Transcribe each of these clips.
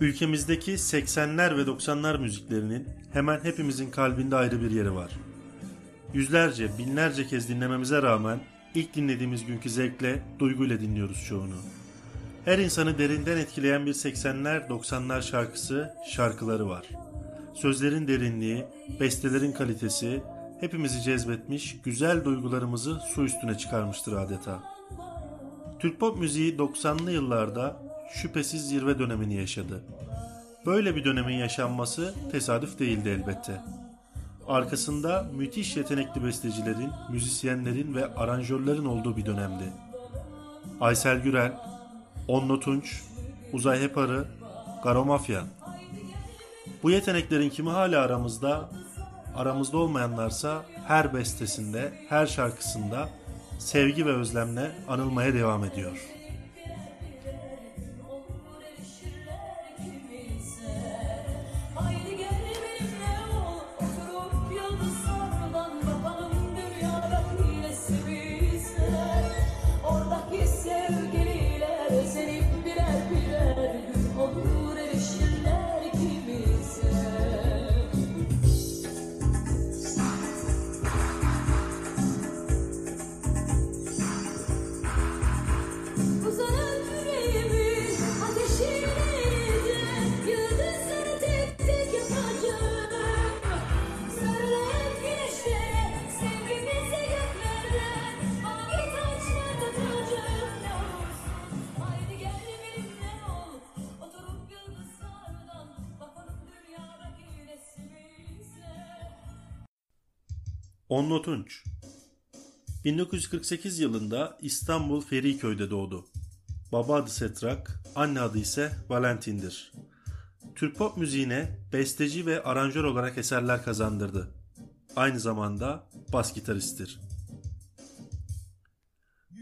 Ülkemizdeki 80'ler ve 90'lar müziklerinin hemen hepimizin kalbinde ayrı bir yeri var. Yüzlerce, binlerce kez dinlememize rağmen ilk dinlediğimiz günkü zevkle, duyguyla dinliyoruz çoğunu. Her insanı derinden etkileyen bir 80'ler, 90'lar şarkısı, şarkıları var. Sözlerin derinliği, bestelerin kalitesi hepimizi cezbetmiş, güzel duygularımızı su üstüne çıkarmıştır adeta. Türk pop müziği 90'lı yıllarda şüphesiz zirve dönemini yaşadı. Böyle bir dönemin yaşanması tesadüf değildi elbette. Arkasında müthiş yetenekli bestecilerin, müzisyenlerin ve aranjörlerin olduğu bir dönemdi. Aysel Gürel, Onno Tunç, Uzay Heparı, Garo Mafya. Bu yeteneklerin kimi hala aramızda, aramızda olmayanlarsa her bestesinde, her şarkısında sevgi ve özlemle anılmaya devam ediyor.'' Onno Tunç 1948 yılında İstanbul Feriköy'de doğdu. Baba adı Setrak, anne adı ise Valentin'dir. Türk pop müziğine besteci ve aranjör olarak eserler kazandırdı. Aynı zamanda bas gitaristtir.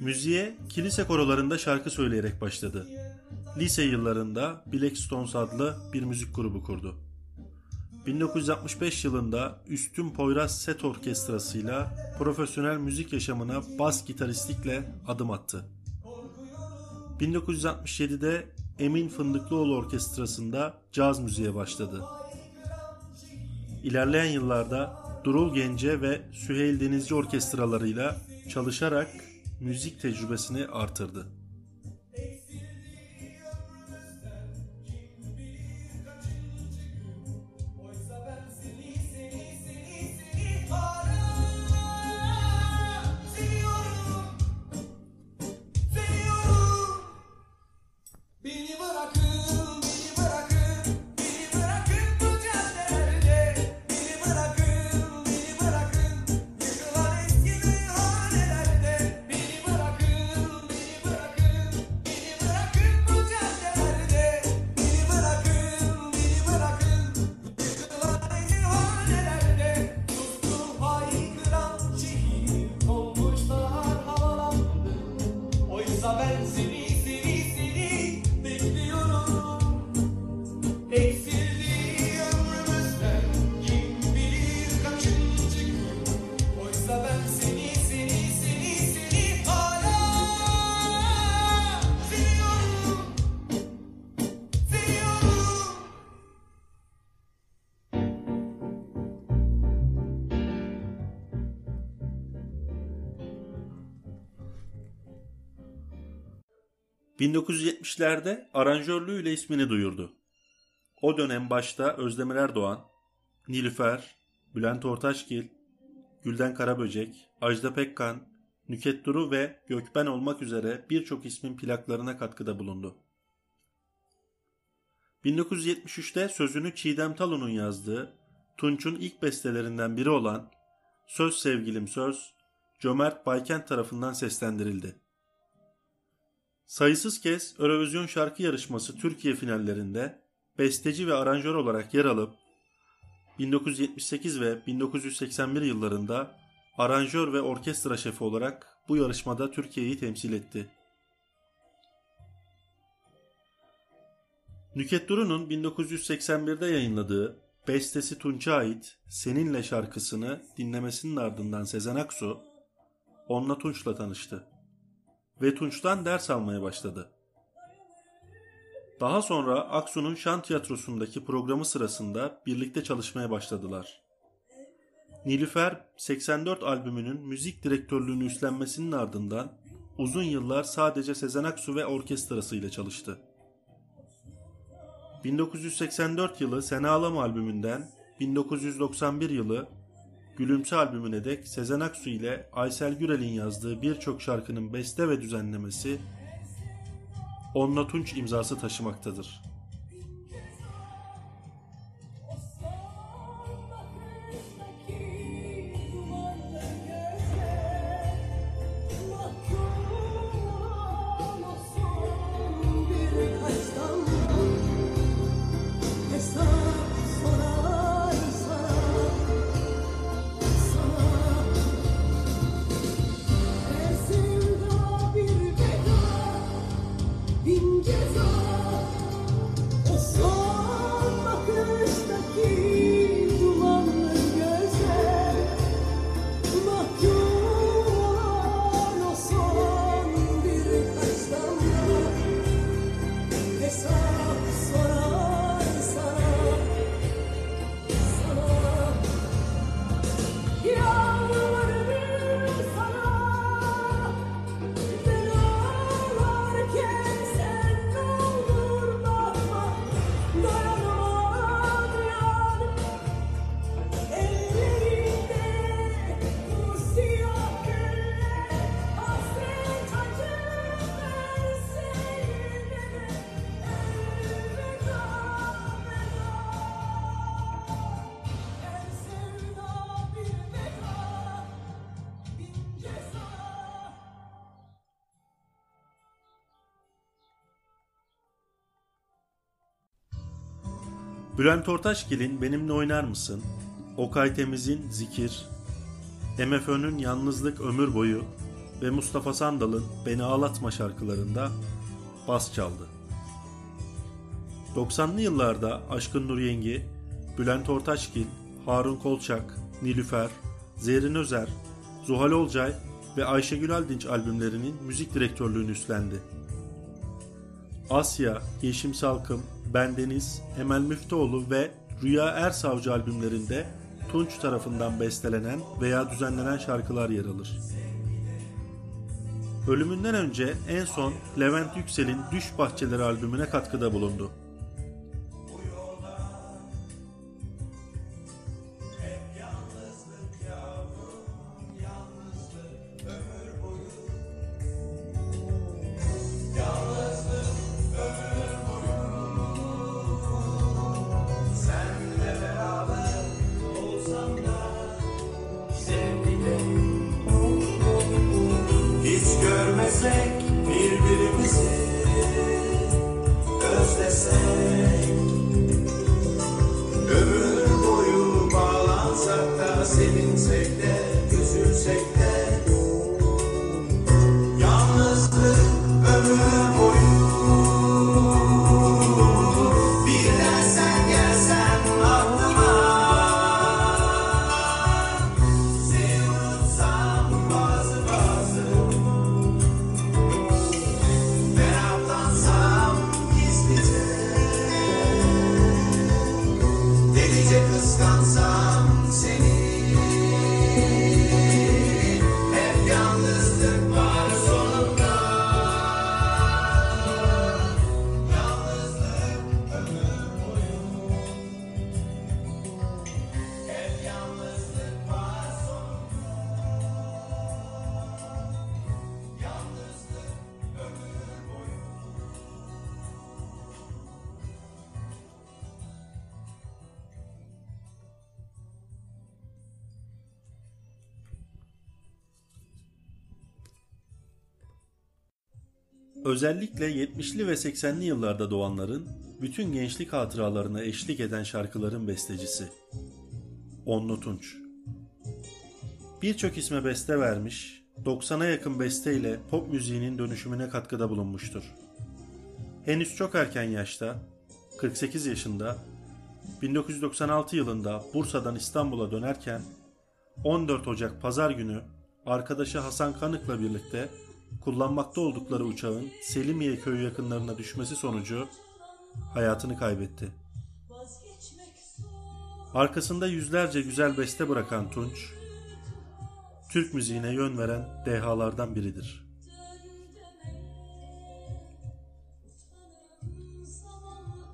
Müziğe kilise korolarında şarkı söyleyerek başladı. Lise yıllarında Black Stones adlı bir müzik grubu kurdu. 1965 yılında Üstün Poyraz Set Orkestrası'yla profesyonel müzik yaşamına bas gitaristlikle adım attı. 1967'de Emin Fındıklıoğlu Orkestrası'nda caz müziğe başladı. İlerleyen yıllarda Durul Gence ve Süheyl Denizci orkestralarıyla çalışarak müzik tecrübesini artırdı. ...1970'lerde aranjörlüğüyle ismini duyurdu. O dönem başta Özdemir Erdoğan, Nilüfer, Bülent Ortaçgil, Gülden Karaböcek, Ajda Pekkan, Nüket Duru ve Gökben olmak üzere birçok ismin plaklarına katkıda bulundu. 1973'te sözünü Çiğdem Talun'un yazdığı Tunç'un ilk bestelerinden biri olan Söz Sevgilim Söz, Cömert Baykent tarafından seslendirildi. Sayısız kez Eurovision şarkı yarışması Türkiye finallerinde besteci ve aranjör olarak yer alıp 1978 ve 1981 yıllarında aranjör ve orkestra şefi olarak bu yarışmada Türkiye'yi temsil etti. Nüket Duru'nun 1981'de yayınladığı bestesi Tunç'a ait Seninle şarkısını dinlemesinin ardından Sezen Aksu onunla Tunç'la tanıştı ve Tunç'tan ders almaya başladı. Daha sonra Aksu'nun Şan Tiyatrosu'ndaki programı sırasında birlikte çalışmaya başladılar. Nilüfer 84 albümünün müzik direktörlüğünü üstlenmesinin ardından uzun yıllar sadece Sezen Aksu ve orkestrası ile çalıştı. 1984 yılı Sen Ağlama albümünden 1991 yılı Gülümse albümüne dek Sezen Aksu ile Aysel Gürel'in yazdığı birçok şarkının beste ve düzenlemesi Onla Tunç imzası taşımaktadır. Bülent Ortaçgil'in Benimle Oynar Mısın, Okay Temiz'in Zikir, MFÖ'nün Yalnızlık Ömür Boyu ve Mustafa Sandal'ın Beni Ağlatma şarkılarında bas çaldı. 90'lı yıllarda Aşkın Nur Yengi, Bülent Ortaçgil, Harun Kolçak, Nilüfer, Zerrin Özer, Zuhal Olcay ve Ayşegül Aldinç albümlerinin müzik direktörlüğünü üstlendi. Asya, Yeşim Salkım, Bendeniz, Emel Müftüoğlu ve Rüya Ersavcı albümlerinde Tunç tarafından bestelenen veya düzenlenen şarkılar yer alır. Ölümünden önce en son Levent Yüksel'in Düş Bahçeleri albümüne katkıda bulundu. Sevinsek de üzülsek de Özellikle 70'li ve 80'li yıllarda doğanların bütün gençlik hatıralarına eşlik eden şarkıların bestecisi. Onlu Tunç. Birçok isme beste vermiş, 90'a yakın besteyle pop müziğinin dönüşümüne katkıda bulunmuştur. Henüz çok erken yaşta, 48 yaşında, 1996 yılında Bursa'dan İstanbul'a dönerken 14 Ocak Pazar günü arkadaşı Hasan Kanık'la birlikte kullanmakta oldukları uçağın Selimiye köyü yakınlarına düşmesi sonucu hayatını kaybetti. Arkasında yüzlerce güzel beste bırakan Tunç, Türk müziğine yön veren dehalardan biridir. Zamanla